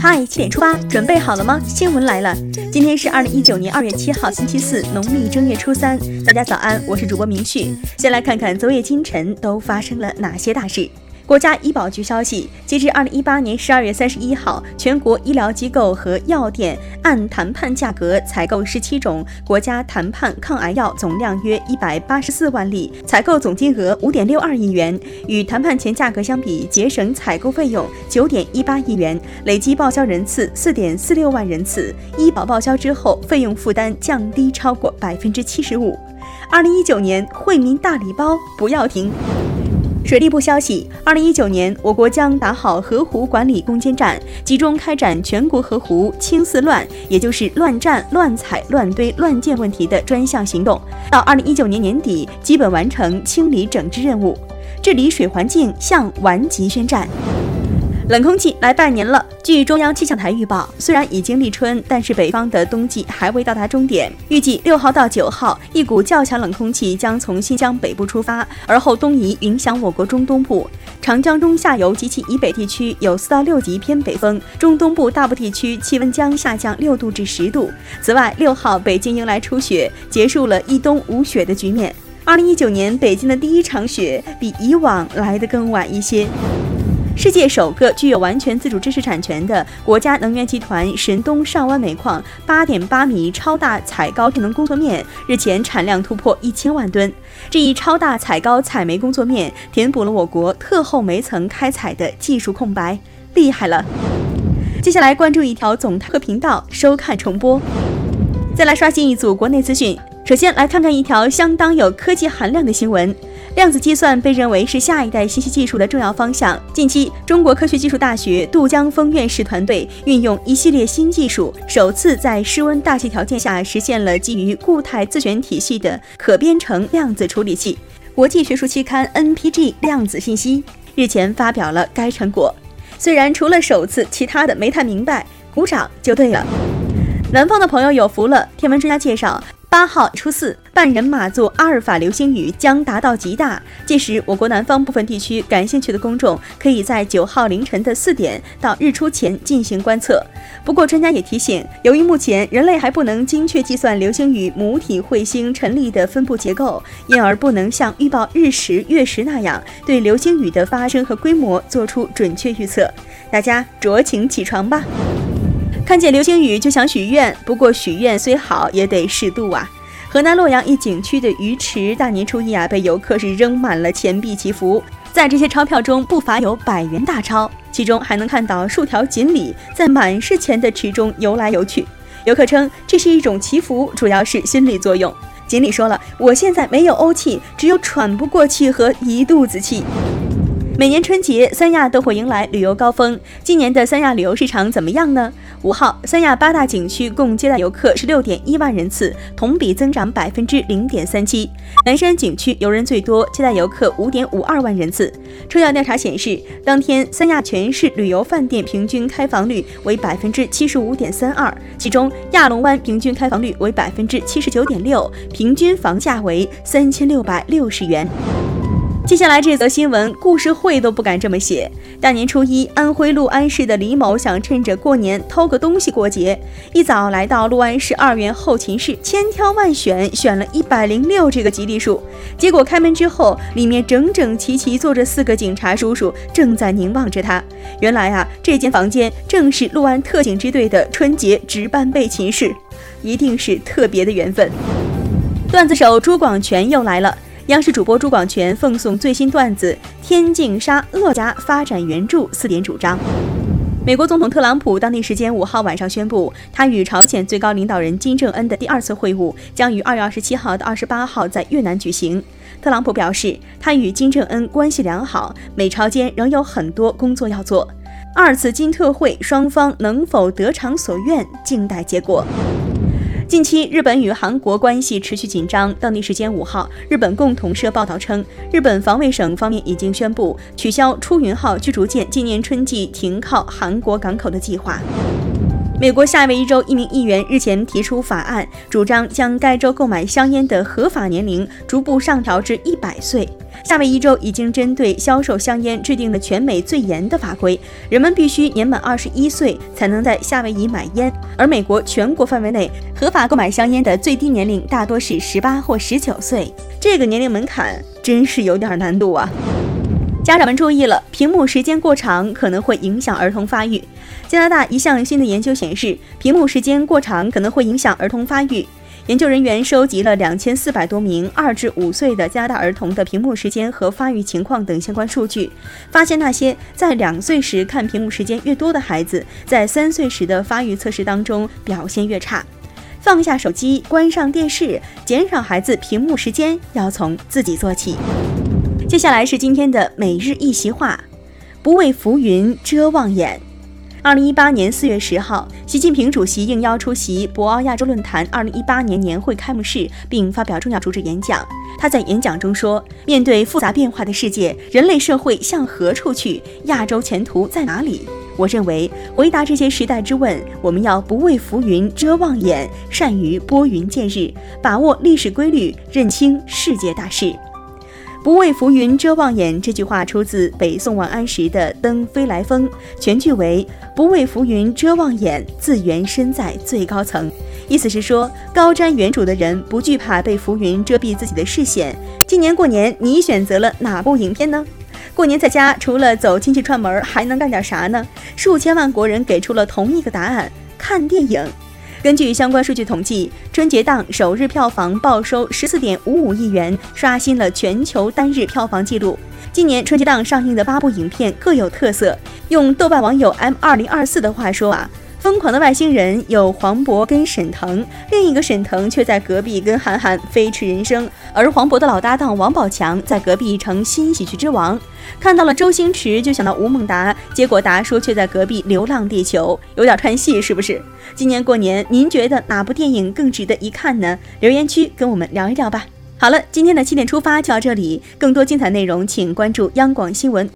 嗨，七点出发，准备好了吗？新闻来了，今天是二零一九年二月七号，星期四，农历正月初三。大家早安，我是主播明旭。先来看看昨夜今晨都发生了哪些大事。国家医保局消息，截至二零一八年十二月三十一号，全国医疗机构和药店按谈判价格采购十七种国家谈判抗癌药，总量约一百八十四万例，采购总金额五点六二亿元，与谈判前价格相比，节省采购费用九点一八亿元，累计报销人次四点四六万人次，医保报销之后费用负担降低超过百分之七十五。二零一九年惠民大礼包不要停。水利部消息，二零一九年，我国将打好河湖管理攻坚战，集中开展全国河湖清四乱，也就是乱占、乱采、乱堆、乱建问题的专项行动。到二零一九年年底，基本完成清理整治任务，治理水环境向顽疾宣战。冷空气来拜年了。据中央气象台预报，虽然已经立春，但是北方的冬季还未到达终点。预计六号到九号，一股较强冷空气将从新疆北部出发，而后东移，影响我国中东部。长江中下游及其以北地区有四到六级偏北风，中东部大部地区气温将下降六度至十度。此外，六号北京迎来初雪，结束了一冬无雪的局面。二零一九年北京的第一场雪比以往来得更晚一些。世界首个具有完全自主知识产权的国家能源集团神东上湾煤矿八点八米超大采高智能工作面日前产量突破一千万吨。这一超大采高采煤工作面填补了我国特厚煤层开采的技术空白，厉害了！接下来关注一条总台和频道收看重播。再来刷新一组国内资讯。首先来看看一条相当有科技含量的新闻。量子计算被认为是下一代信息技术的重要方向。近期，中国科学技术大学杜江峰院士团队运用一系列新技术，首次在室温大气条件下实现了基于固态自旋体系的可编程量子处理器。国际学术期刊 NPG 量子信息日前发表了该成果。虽然除了首次，其他的没太明白，鼓掌就对了。南方的朋友有福了，天文专家介绍。八号初四，半人马座阿尔法流星雨将达到极大，届时我国南方部分地区感兴趣的公众可以在九号凌晨的四点到日出前进行观测。不过，专家也提醒，由于目前人类还不能精确计算流星雨母体彗星尘粒的分布结构，因而不能像预报日食、月食那样对流星雨的发生和规模做出准确预测。大家酌情起床吧。看见流星雨就想许愿，不过许愿虽好也得适度啊。河南洛阳一景区的鱼池，大年初一啊被游客是扔满了钱币祈福，在这些钞票中不乏有百元大钞，其中还能看到数条锦鲤在满是钱的池中游来游去。游客称这是一种祈福，主要是心理作用。锦鲤说了：“我现在没有怄气，只有喘不过气和一肚子气。”每年春节，三亚都会迎来旅游高峰。今年的三亚旅游市场怎么样呢？五号，三亚八大景区共接待游客十六点一万人次，同比增长百分之零点三七。南山景区游人最多，接待游客五点五二万人次。抽样调查显示，当天三亚全市旅游饭店平均开房率为百分之七十五点三二，其中亚龙湾平均开房率为百分之七十九点六，平均房价为三千六百六十元。接下来这则新闻，故事会都不敢这么写。大年初一，安徽六安市的李某想趁着过年偷个东西过节，一早来到六安市二院后勤室，千挑万选，选了一百零六这个吉利数。结果开门之后，里面整整齐齐坐着四个警察叔叔，正在凝望着他。原来啊，这间房间正是六安特警支队的春节值班备勤室，一定是特别的缘分。段子手朱广权又来了。央视主播朱广权奉送最新段子《天净沙恶家发展援助四点主张》。美国总统特朗普当地时间五号晚上宣布，他与朝鲜最高领导人金正恩的第二次会晤将于二月二十七号到二十八号在越南举行。特朗普表示，他与金正恩关系良好，美朝间仍有很多工作要做。二次金特会双方能否得偿所愿，静待结果。近期，日本与韩国关系持续紧张。当地时间五号，日本共同社报道称，日本防卫省方面已经宣布取消出云号驱逐舰今年春季停靠韩国港口的计划。美国夏威夷州一名议员日前提出法案，主张将该州购买香烟的合法年龄逐步上调至一百岁。夏威夷州已经针对销售香烟制定了全美最严的法规，人们必须年满二十一岁才能在夏威夷买烟。而美国全国范围内合法购买香烟的最低年龄大多是十八或十九岁，这个年龄门槛真是有点难度啊！家长们注意了，屏幕时间过长可能会影响儿童发育。加拿大一项新的研究显示，屏幕时间过长可能会影响儿童发育。研究人员收集了两千四百多名二至五岁的加拿大儿童的屏幕时间和发育情况等相关数据，发现那些在两岁时看屏幕时间越多的孩子，在三岁时的发育测试当中表现越差。放下手机，关上电视，减少孩子屏幕时间，要从自己做起。接下来是今天的每日一席话：不为浮云遮望眼。二零一八年四月十号，习近平主席应邀出席博鳌亚洲论坛二零一八年年会开幕式，并发表重要主旨演讲。他在演讲中说：“面对复杂变化的世界，人类社会向何处去？亚洲前途在哪里？”我认为，回答这些时代之问，我们要不畏浮云遮望眼，善于拨云见日，把握历史规律，认清世界大势。不畏浮云遮望眼，这句话出自北宋王安石的《登飞来峰》，全句为“不畏浮云遮望眼，自缘身在最高层”。意思是说，高瞻远瞩的人不惧怕被浮云遮蔽自己的视线。今年过年，你选择了哪部影片呢？过年在家除了走亲戚串门，还能干点啥呢？数千万国人给出了同一个答案：看电影。根据相关数据统计，春节档首日票房报收十四点五五亿元，刷新了全球单日票房纪录。今年春节档上映的八部影片各有特色。用豆瓣网友 M 二零二四的话说啊。疯狂的外星人有黄渤跟沈腾，另一个沈腾却在隔壁跟韩寒飞驰人生，而黄渤的老搭档王宝强在隔壁成新喜剧之王。看到了周星驰就想到吴孟达，结果达叔却在隔壁流浪地球，有点串戏是不是？今年过年您觉得哪部电影更值得一看呢？留言区跟我们聊一聊吧。好了，今天的七点出发就到这里，更多精彩内容请关注央广新闻。